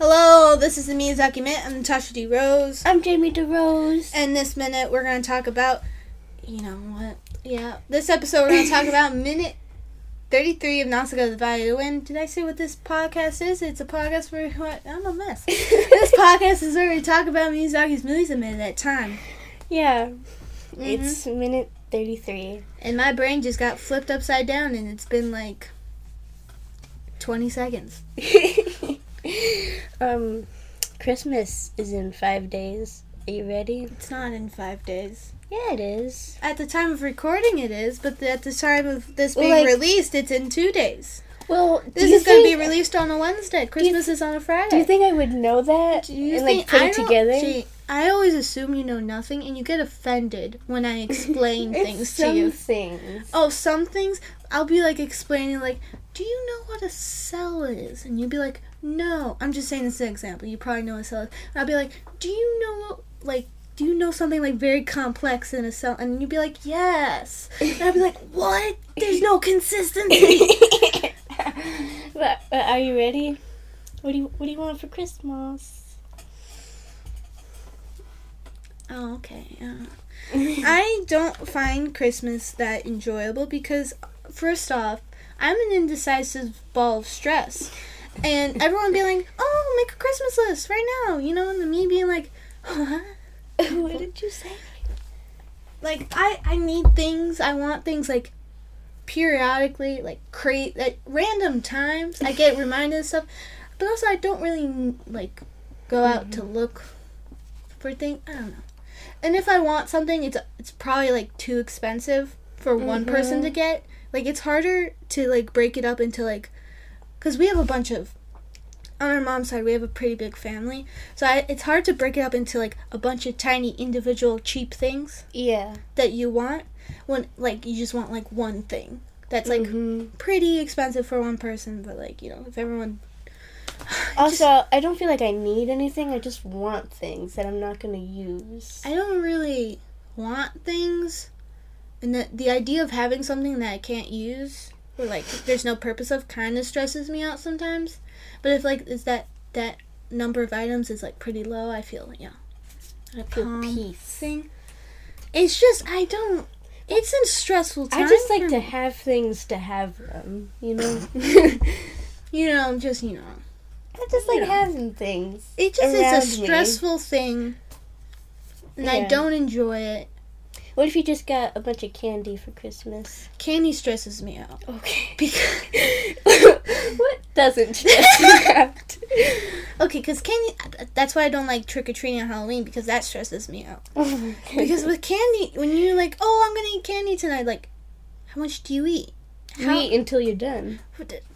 Hello, this is the Miyazaki Minute. I'm Natasha DeRose. I'm Jamie DeRose. And this minute, we're going to talk about, you know what? Yeah, this episode, we're going to talk about minute 33 of Nausicaa the Violin. Did I say what this podcast is? It's a podcast where what? I'm a mess. this podcast is where we talk about Miyazaki's movies a minute at a time. Yeah, Mm-hmm. it's minute 33. And my brain just got flipped upside down, and it's been like 20 seconds. um, Christmas is in five days. Are you ready? It's not in five days. Yeah, it is. At the time of recording, it is, but at the time of this Well, being like- released, it's in two days. Well, This is going to be released on a Wednesday. Christmas is on a Friday. Do you think I would know that Do you and think like put I it don't- together? See, I always assume you know nothing, and you get offended when I explain things to you. things. Oh, some things I'll be like explaining, like, "Do you know what a cell is?" And you'd be like, "No." I'm just saying this is an example. You probably know a cell. I'll be like, "Do you know what, like?" Do you know something like very complex in a cell? And you'd be like, yes. And I'd be like, what? There's no consistency. but, but are you ready? What do you What do you want for Christmas? oh, okay. Uh, I don't find Christmas that enjoyable because, first off, I'm an indecisive ball of stress. And everyone being like, oh, make a Christmas list right now, you know, and then me being like, "Huh? what did you say? Like, I, I need things, I want things like periodically, like create at random times. I get reminded of stuff, but also I don't really like go out to mm-hmm. look for things. I don't know. And if I want something, it's it's probably like too expensive for one person to mm-hmm. get. Like it's harder to like break it up into like, cause we have a bunch of. On our mom's side, we have a pretty big family, so I, it's hard to break it up into like a bunch of tiny individual cheap things Yeah. that you want when like you just want like one thing that's like Mhm. pretty expensive for one person but like you know if everyone Also, I don't feel like I need anything. I just want things that I'm not gonna use. i don't really want things and the, the idea of having something that i can't use like there's no purpose of kind of stresses me out sometimes but if like is that that number of items is like pretty low i feel yeah a feel peace. thing it's just i don't it's a stressful time I just like to me. have things to have them, you know. you know just you know I just like Yeah. having things. It just is a me. stressful thing, and I don't enjoy it. What if you just got a bunch of candy for Christmas? Candy stresses me out. Okay. Because what doesn't stress you out? okay, because candy. That's why I don't like trick or treating on Halloween because that stresses me out. Oh Because with candy, when you're like, oh, I'm gonna eat candy tonight, like, how much do you eat? Eat until you're done.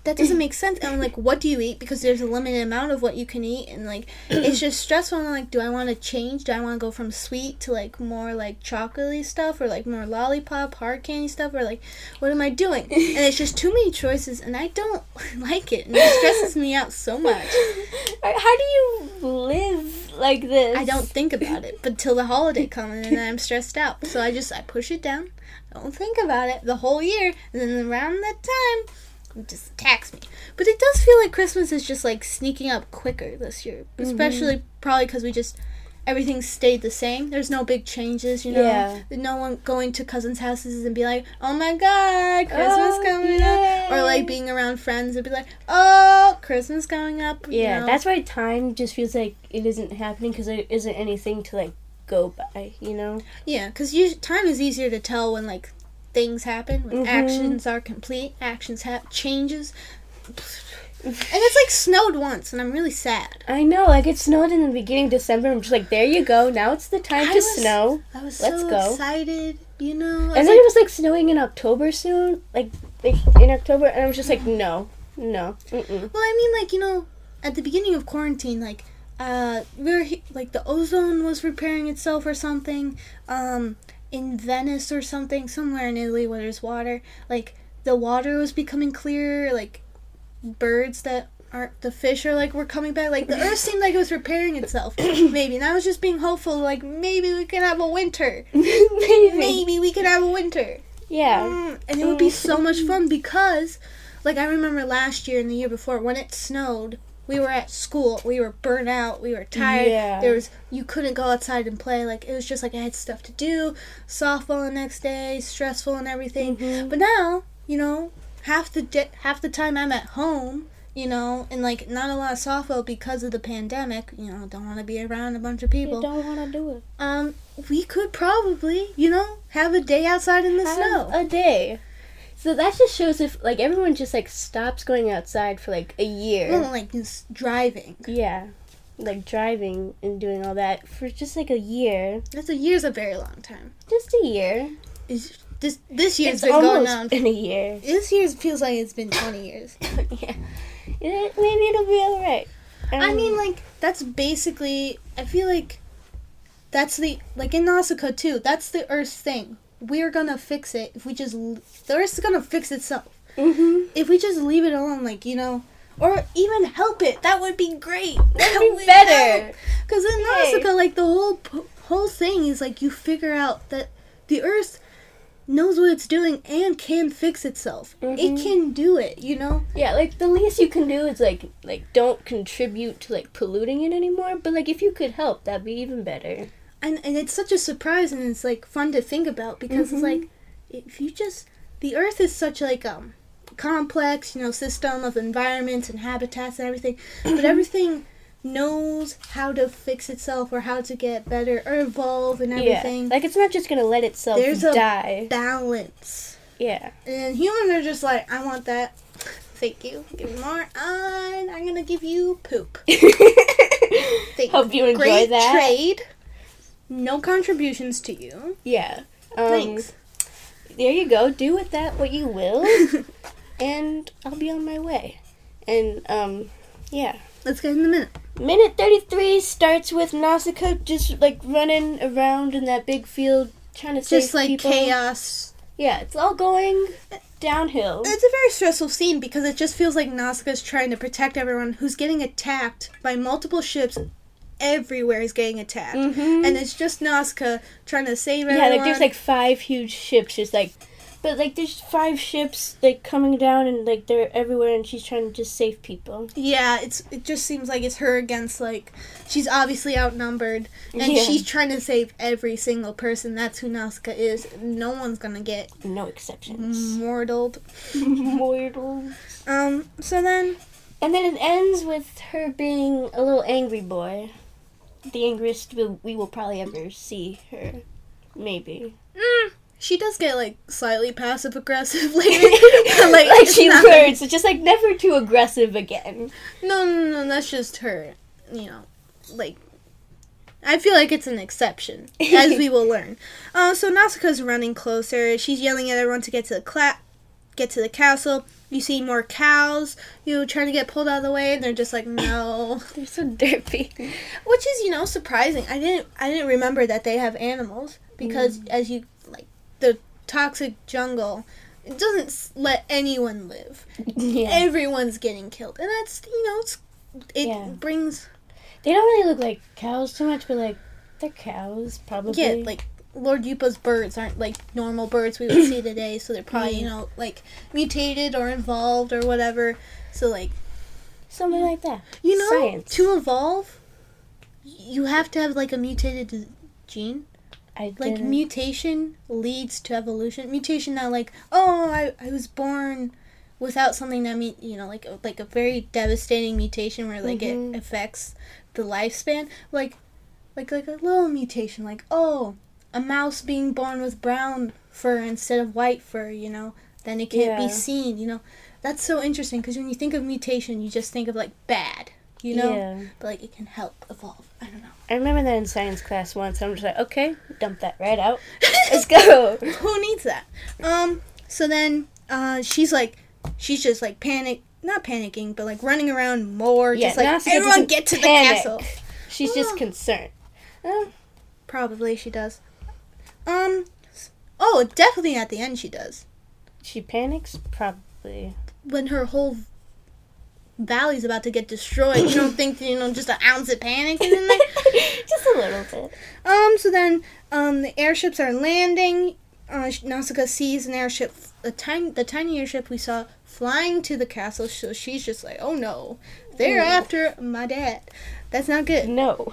That doesn't make sense. And I'm like, what do you eat? Because there's a limited amount of what you can eat, and like, it's just stressful. And I'm like, do I want to change? Do I want to go from sweet to like more like chocolatey stuff, or like more lollipop, hard candy stuff, or like, what am I doing? And it's just too many choices, and I don't like it, and it stresses me out so much. How do you live like this? I don't think about it, but till the holiday comes, and then I'm stressed out. So I just I push it down. Don't think about it the whole year, and then around that time, it just attacks me. But it does feel like Christmas is just like sneaking up quicker this year, mm-hmm. especially probably because we just everything stayed the same. There's no big changes, you know. Yeah. No one going to cousins' houses and be like, "Oh my God, Christmas Oh, coming up," or like being around friends and be like, "Oh, Christmas coming up." you Yeah, know? that's why time just feels like it isn't happening because there isn't anything to like go by, you know? Yeah, because time is easier to tell when like things happen, when Mhm. actions are complete, actions have changes. And it's like snowed once, and I'm really sad. I know, like it snowed in the beginning of December. I'm just like, there you go. Now it's the time I to was- snow. I was Let's so go. excited, you know. And then like, it was like snowing in October soon, like, like in October, and I was just like, no, no, mm-mm. well, I mean, like you know, at the beginning of quarantine, like uh, we were he- like the ozone was repairing itself or something. Um, in Venice or something, somewhere in Italy where there's water, like the water was becoming clearer. Like birds that aren't the fish are like were coming back. Like the earth seemed like it was repairing itself. maybe, and I was just being hopeful. Like maybe we could have a winter. Maybe. Maybe we could have a winter. Yeah. Mm, and it would be so much fun because, like, I remember last year and the year before when it snowed, we were at school. We were burnt out. We were tired. Yeah. There was you couldn't go outside and play. Like it was just like I had stuff to do. Softball the next day, stressful and everything. Mhm. But now, you know, half the di- half the time I'm at home. You know, and like not a lot of softball because of the pandemic. You know, don't want to be around a bunch of people. You don't want to do it. Um, we could probably, you know, have a day outside in the Have snow. a day. So that just shows if like everyone just like stops going outside for like a year. Well, like just driving. Yeah. Like driving and doing all that for just like a year. That's a year's a very long time. Just a year. Is this this year's it's been going on? been a year. This year's feels like it's been twenty years. yeah. It, maybe it'll be alright. I Um, mean, like that's basically. I feel like that's the like in Nausicaa too. That's the Earth thing. We're gonna fix it if we just the Earth's gonna fix itself. Mhm. If we just leave it alone, like you know, or even help it, that would be great. That'd be would better. Because in. Nausicaa, like the whole whole thing is like you figure out that the Earth knows what it's doing and can fix itself. It Mhm. can do it. You know. Yeah, like the least you can do is like like don't contribute to like polluting it anymore. But like if you could help, that'd be even better. And and it's such a surprise and it's like fun to think about because Mhm. it's like if you just the earth is such like um complex you know system of environments and habitats and everything but everything knows how to fix itself or how to get better or evolve and everything Yeah, like it's not just gonna let itself There's a- die. balance Yeah. and humans are just like i want that thank you give me more and i'm gonna give you poop Thank Hope you enjoy great that. trade no contributions to you Yeah. Um, thanks There you go. Do with that what you will, and I'll be on my way. And um, yeah. Let's get in the minute. Minute thirty-three starts with Nausicaa just like running around in that big field trying to save Just like people. chaos. Yeah, it's all going downhill. It's a very stressful scene because it just feels like Nausicaa's trying to protect everyone who's getting attacked by multiple ships. Everywhere is getting attacked. Mhm. And it's just Nausicaa trying to save everyone. Yeah, like there's like five huge ships just like but like there's five ships like coming down and like they're everywhere and she's trying to just save people. Yeah, it's it just seems like it's her against like she's obviously outnumbered and Yeah. she's trying to save every single person. That's who Nausicaa is. No one's gonna get No exceptions. mortaled. Mortal. Um so then And then it ends with her being a little angry boy. The angriest we, we will probably ever see her. Maybe. mm, she does get like slightly passive aggressive later. like, it's she not- learns. It's just like never too aggressive again. No, no, no, that's just her. You know, like I feel like it's an exception, as we will learn. Uh, so Nausicaa's running closer. She's yelling at everyone to get to the cla- get to the castle. You see more cows, you trying to get pulled out of the way, and they're just like, no. They're so derpy. Which is, you know, surprising. I didn't, I didn't remember that they have animals because, mm. as you like, the toxic jungle, it doesn't let anyone live. yeah. Everyone's getting killed, and that's, you know, it's, it Yeah. brings They don't really look like cows too much, but like they're cows probably. Yeah, like Lord Yupa's birds aren't like normal birds we would see today, so they're probably, you know, like mutated or involved or whatever. So like something like that. you know Science. to evolve you have to have like a mutated gene. I Like didn't- mutation leads to evolution. Mutation not like, oh I, I was born without something that me you know, like like a very devastating mutation where like Mhm. it affects the lifespan. Like like like a little mutation, like oh, a mouse being born with brown fur instead of white fur, you know, then it can't Yeah. be seen, you know. That's so interesting because when you think of mutation, you just think of like bad, you know, Yeah. but like it can help evolve. I don't know. I remember that in science class once. I'm just like, okay, dump that right out. Let's go. Who needs that? Um. So then, uh, she's like, she's just like panic, not panicking, but like running around more, Yeah, just like Nausicaa everyone get to the castle. She's Oh. just concerned. Uh, Probably she does. Um. Oh, definitely at the end she does. she panics? Probably. When her whole valley's about to get destroyed, you don't think you know just an ounce of panic is in there. just a little bit. Um, so then, um, the airships are landing. Uh, Nausicaa sees an airship, a tiny, the tiny airship we saw flying to the castle. So she's just like, "Oh no!" they're Ooh. after my dad. That's not good. No.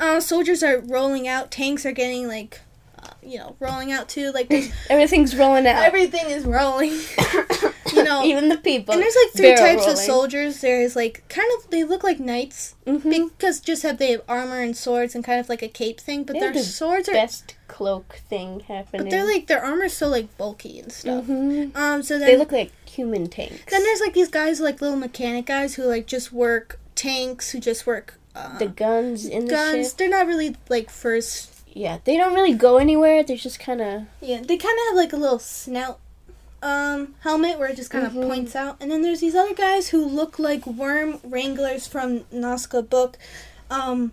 Uh, soldiers are rolling out. Tanks are getting like, uh, you know, rolling out too. Like Everything's rolling out. everything is rolling. you know, Even the people. and there's like three types of soldiers. There's like kind of they look like knights Mhm. because just have they have armor and swords and kind of like a cape thing. But They their have the swords are, Best cloak thing happening. but they're like their armor's so like bulky and stuff. Mhm. Um, so then They look like human tanks. then there's like these guys like little mechanic guys who like just work tanks who just work uh, the guns in the guns. They're not really like first Yeah, they don't really go anywhere. They're just kind of. Yeah, they kind of have like a little snout um helmet where it just kind of Mhm. points out. And then there's these other guys who look like worm wranglers from Nausicaa book. Um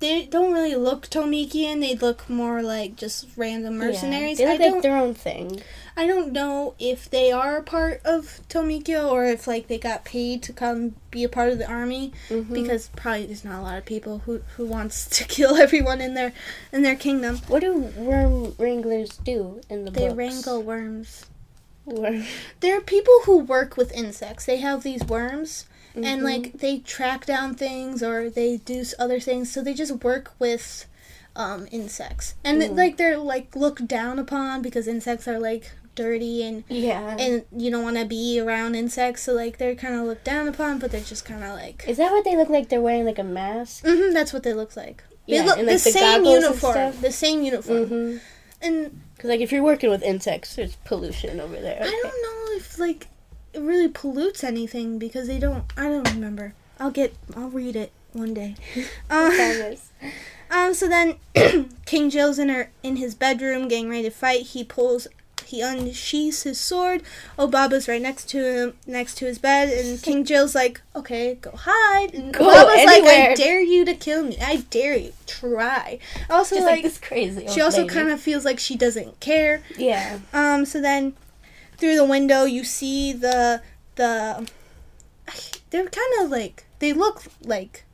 they don't really look Tolmekian. They look more like just random mercenaries. They I look don't like their own thing. I don't know if they are a part of Tolmekia or if like they got paid to come be a part of the army Mhm. because probably there's not a lot of people who who wants to kill everyone in their in their kingdom. what do worm wranglers do in the They books? wrangle worms. Worm. There are people who work with insects. They have these worms and Mhm. like they track down things or they do other things. So they just work with um, insects, and Mm. like they're like looked down upon because insects are like dirty and yeah. and you don't want to be around insects. So like they're kind of looked down upon, but they're just kind of like. Is that what they look like? They're wearing like a mask. hmm that's what they look like. They Yeah, look and, like, the, the same uniform. The same uniform. Mm-hmm. And Because like if you're working with insects, there's pollution over there. I don't know if like it really pollutes anything because they don't. I don't remember. I'll get. I'll read it one day. Um, um. So then, King Joe's in her in his bedroom getting ready to fight. He pulls. He unsheathes his sword. Obaba's right next to him, next to his bed, and King Joe's like, "Okay, go hide." And Go Obaba's like, "I anywhere." dare you to kill me. I dare you. Try." Also, Just like, like, this crazy. she also kind of feels like she doesn't care. yeah. Um. So then, through the window, you see the the. They're kind of like they look like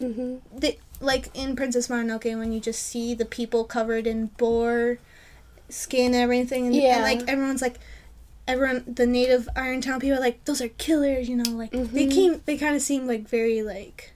Mm-hmm. they like in Princess Mononoke when you just see the people covered in boar skin and everything, and, Yeah. and like everyone's like. Everyone, the native Iron Town people are like, those are killers, you know, like they Mhm. came, they kind of seem like very like,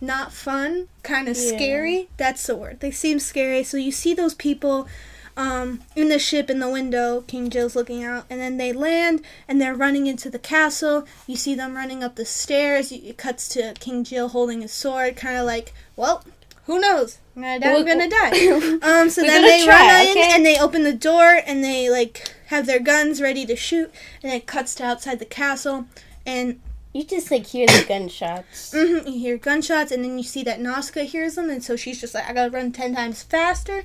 not fun, kind of Yeah. scary. That's the word. They seem scary. So you see those people, um, in the ship in the window. King Jill's looking out, and then they land, and they're running into the castle. You see them running up the stairs. It cuts to King Jill holding his sword, kind of like, well, who knows? I'm gonna die. Well, gonna die. Um, so We're then they try, run in okay? and they open the door and they like have their guns ready to shoot, and it cuts to outside the castle, and You just like hear the gunshots. mhm, you hear gunshots, and then you see that Nausicaa hears them, and so she's just like, I gotta run ten times faster.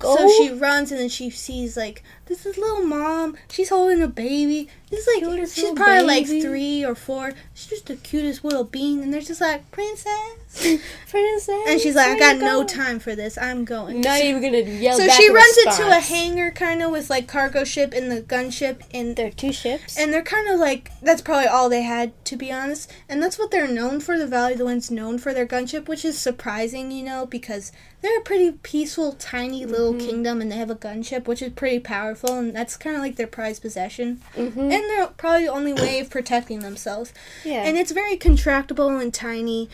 So she runs, and then she sees like this is little mom. She's holding a baby. This is like Cutest she's probably like three or four. She's just the cutest little bean, and they're just like princess. Princess. And she's like, I got no going?" time. for this. I'm going. Not even gonna yell. so she runs into a hangar kind of with like cargo ship and the gunship and There are two ships. and they're kind of like that's probably all they had to be honest and that's what they're known for the valley of the wind's known for their gunship which is surprising you know because they're a pretty peaceful tiny little Mhm. kingdom and they have a gunship which is pretty powerful and that's kind of like their prized possession mm-hmm. and they're probably the only way of protecting themselves yeah. and it's very contractable and tiny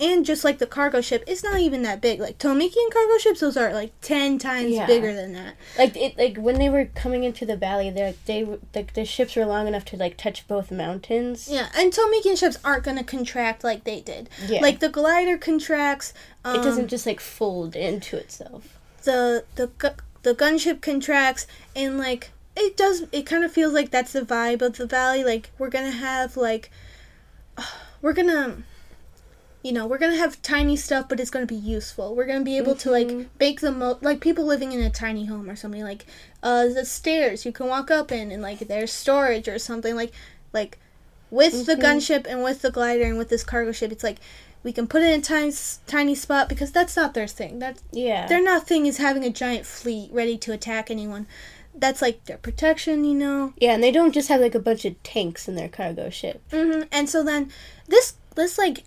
and just like the cargo ship it's not even that big like Tolmekian cargo ships those are like 10 times Yeah. bigger than that like it like when they were coming into the valley, they they like the ships were long enough to like touch both mountains. yeah and Tolmekian ships aren't going to contract like they did Yeah. like the glider contracts um, it doesn't just like fold into itself. the the the gunship contracts and like it does it kind of feels like that's the vibe of the valley like we're gonna have like we're gonna you know we're gonna have tiny stuff but it's gonna be useful we're gonna be able to like make the most like people living in a tiny home or something like uh the stairs you can walk up in and like there's storage or something like like with the Mhm. gunship and with the glider and with this cargo ship it's like we can put it in a tiny, tiny spot because that's not their thing that's Yeah. their not thing is having a giant fleet ready to attack anyone. That's like their protection, you know. yeah, and they don't just have like a bunch of tanks in their cargo ship. Mm-hmm. And so then this this like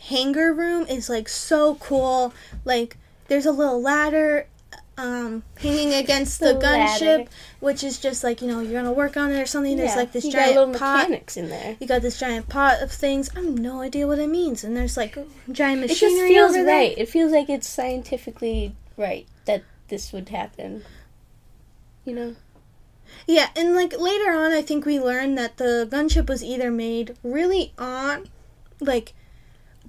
hangar room is like so cool. Like there's a little ladder um, hanging against the, The gunship, which is just like you know you're gonna work on it or something. There's like this you got giant little pot. mechanics in there. You got this giant pot of things. I have no idea what it means, and there's like giant machinery. It just feels over there. right. It feels like it's scientifically right that this would happen. You know? Yeah, and like later on, I think we learned that the gunship was either made really on, like,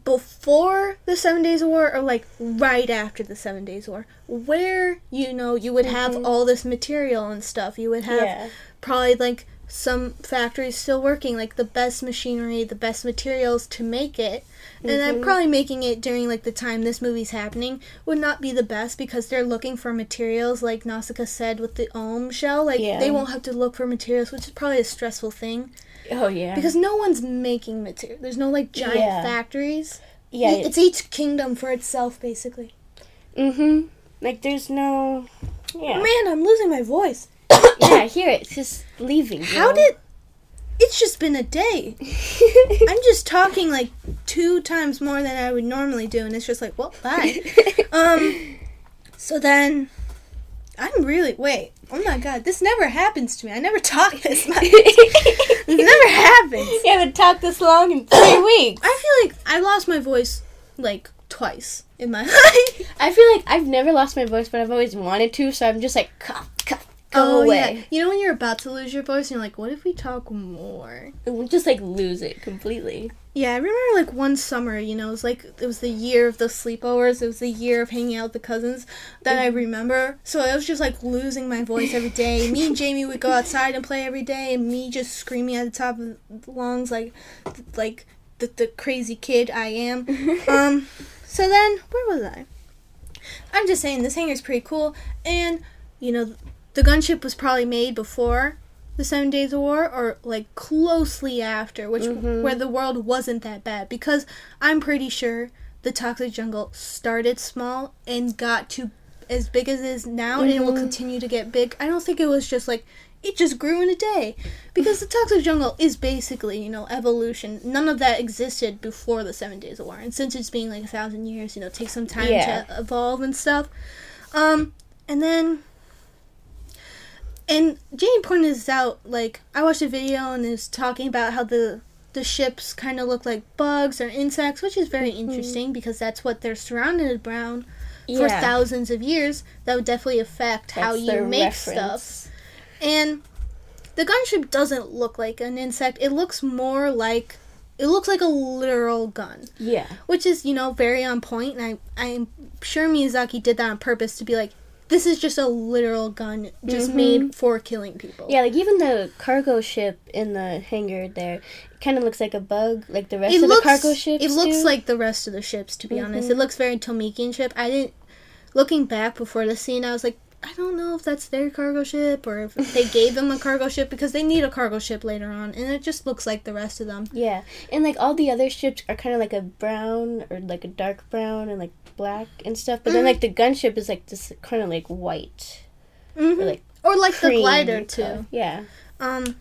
before the Seven Days of War or like right after the Seven Days of War, where you know you would have Mhm. all this material and stuff. You would have yeah. probably like some factories still working, like the best machinery, the best materials to make it. And then Mhm. probably making it during like the time this movie's happening would not be the best because they're looking for materials, like Nausicaa said with the Ohm shell. Like Yeah. they won't have to look for materials, which is probably a stressful thing Oh yeah. because no one's making material. There's no like giant Yeah. factories. yeah. It's each kingdom for itself, basically. mm-hmm. Like there's no. Yeah. Man, I'm losing my voice. yeah. I hear it. It's just leaving. How know? did? It's just been a day. I'm just talking like two times more than I would normally do, and it's just like, well, bye. um, so then I'm really wait. Oh my god, this never happens to me. I never talk this much. this never happens. You haven't talked this long in three weeks. I feel like I lost my voice like twice in my life. I feel like I've never lost my voice, but I've always wanted to. So I'm just like, cough, cough, go Oh, yeah. away. You know when you're about to lose your voice, and you're like, what if we talk more? We just like lose it completely. Yeah, I remember like one summer, you know, it was like it was the year of the sleepovers. It was the year of hanging out with the cousins that I remember. So I was just like losing my voice every day. me and Jamie would go outside and play every day, and me just screaming at the top of the lungs like, like the the crazy kid I am. um, so then where was I? I'm just saying this hangar's pretty cool, and you know, the gunship was probably made before the Seven Days of War, or like closely after, which Mhm. where the world wasn't that bad. Because I'm pretty sure the Toxic Jungle started small and got to as big as it is now, and it will Mhm. continue to get big. I don't think it was just like it just grew in a day, because the Toxic Jungle is basically you know evolution. None of that existed before the Seven Days of War, and since it's being like a thousand years, you know, it takes some time Yeah. to evolve and stuff. Um, and then and Jane pointed this out. Like I watched a video and it was talking about how the the ships kind of look like bugs or insects, which is very Mm-hmm. interesting because that's what they're surrounded around for thousands of years. That would definitely affect how you make reference. stuff. And the gunship doesn't look like an insect. It looks more like it looks like a literal gun, Yeah. which is you know very on point. And I I'm sure Miyazaki did that on purpose to be like, this is just a literal gun, just Mhm. made for killing people. Yeah, like even the cargo ship in the hangar there kind of looks like a bug, like the rest it of looks the cargo ships. it looks do. like the rest of the ships to be honest Mhm. it looks very Tolmekian ship i didn't looking back before the scene i was like i don't know if that's their cargo ship or if they gave them a cargo ship because they need a cargo ship later on and it just looks like the rest of them Yeah, and like all the other ships are kind of like a brown or like a dark brown and like black and stuff. But then Mhm. like the gunship is like this kind of like white Mhm. or like or like the glider color. too Yeah. um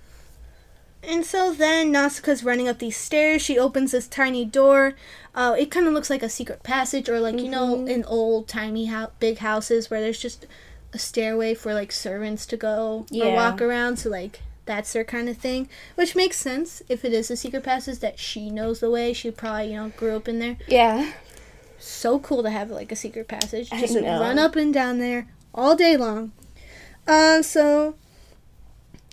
and so then Nausicaa's running up these stairs. She opens this tiny door. Uh, it kind of looks like a secret passage, or like you know, Mhm. in old timey ho- big houses where there's just a stairway for like servants to go or walk around. So like that's their kind of thing, which makes sense if it is a secret passage that she knows the way. She probably you know grew up in there. Yeah. So cool to have like a secret passage. Just run up and down there all day long. Um, so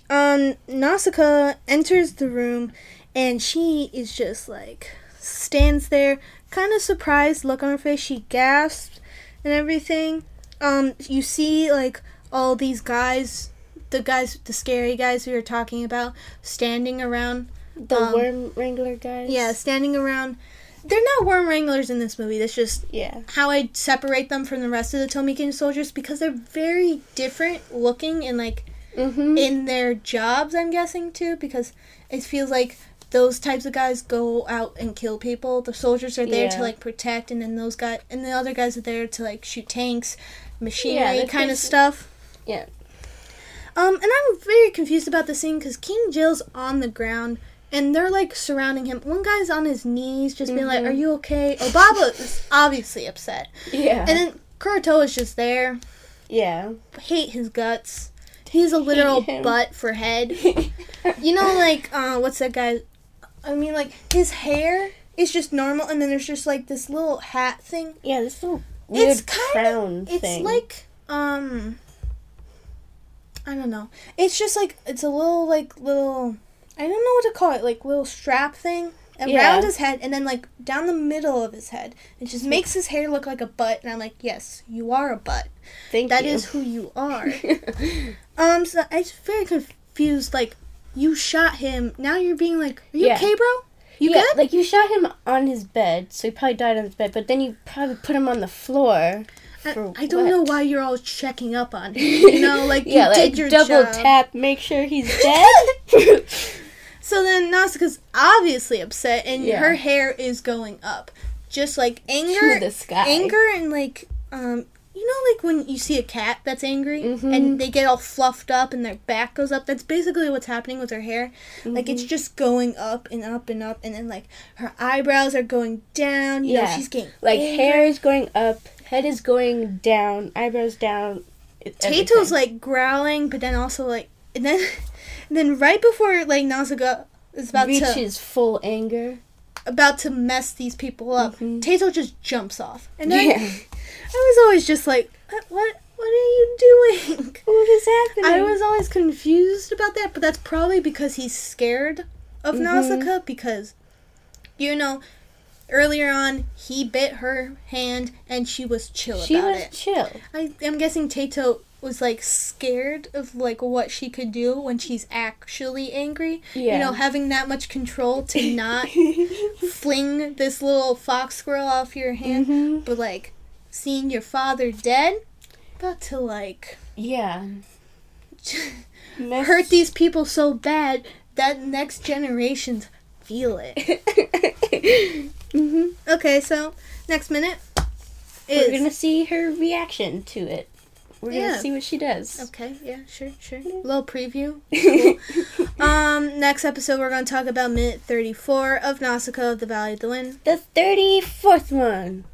um, Nausicaa enters the room and she is just like stands there, kind of surprised look on her face. She gasps and everything. Um, you see like all these guys, the guys, the scary guys we were talking about, standing around. The Um, worm wrangler guys. Yeah, standing around. They're not worm wranglers in this movie. That's just Yeah. how I separate them from the rest of the Tolmekian soldiers because they're very different looking and like Mm-hmm. in their jobs, I'm guessing too, because it feels like those types of guys go out and kill people. The soldiers are there to like protect, and then those guys and the other guys are there to like shoot tanks, machinery they're kind of stuff. Yeah. Um, and I'm very confused about the scene because King Jill's on the ground. And they're like surrounding him. One guy's on his knees, just being like, Mhm. "Are you okay?" Obaba is obviously upset. Yeah. And then Kuroto is just there, Yeah. hate his guts. He's a literal butt for head. You know, like uh, what's that guy? I mean, like his hair is just normal, and then there's just like this little hat thing. yeah, this little weird It's kinda- crown It's thing. It's like um, I don't know. It's just like it's a little like little. I don't know what to call it. Like little strap thing around Yeah. his head, and then like down the middle of his head. It just makes his hair look like a butt, and I'm like, yes, you are a butt. Thank That you. is who you are. Um, so I was very confused. Like, you shot him. Now you're being like, "Are you Yeah. okay, bro? You yeah, good?" like you shot him on his bed, so he probably died on his bed. But then you probably put him on the floor. I, I don't what? know why you're all checking up on him. You know, like yeah, you like did your double job. tap, make sure he's dead. So then Nausicaa's obviously upset, and Yeah. her hair is going up, just like anger, the sky. anger, and like um. You know, like when you see a cat that's angry Mhm. and they get all fluffed up and their back goes up. That's basically what's happening with her hair. Like it's Mm-hmm. just going up and up and up, and then like her eyebrows are going down. You know, Yeah. she's getting Like angry. hair is going up, head is going down, eyebrows down. Tato's like growling, but then also like, and then, and then right before like Nausicaa is about to reaches full anger. about to mess these people up, Mhm. Tato just jumps off, and then Yeah. I was always just like, what, what, what are you doing? What is happening? I was always confused about that, but that's probably because he's scared of Mhm. Nausicaa because, you know, earlier on he bit her hand and she was chill She about was it. chill. I, I'm guessing Tato was like scared of like what she could do when she's actually angry. Yeah. You know, having that much control to not fling this little fox squirrel off your hand, Mhm. but like seeing your father dead, about to like Yeah. Hurt these people so bad that next generations feel it. hmm Okay, so next minute We're gonna see her reaction to it. We're Yeah. gonna see what she does. okay. Yeah, sure, sure. Little preview. Cool. um, next episode we're gonna talk about minute thirty-four of Nausicaa of the Valley of the Wind. The thirty fourth one.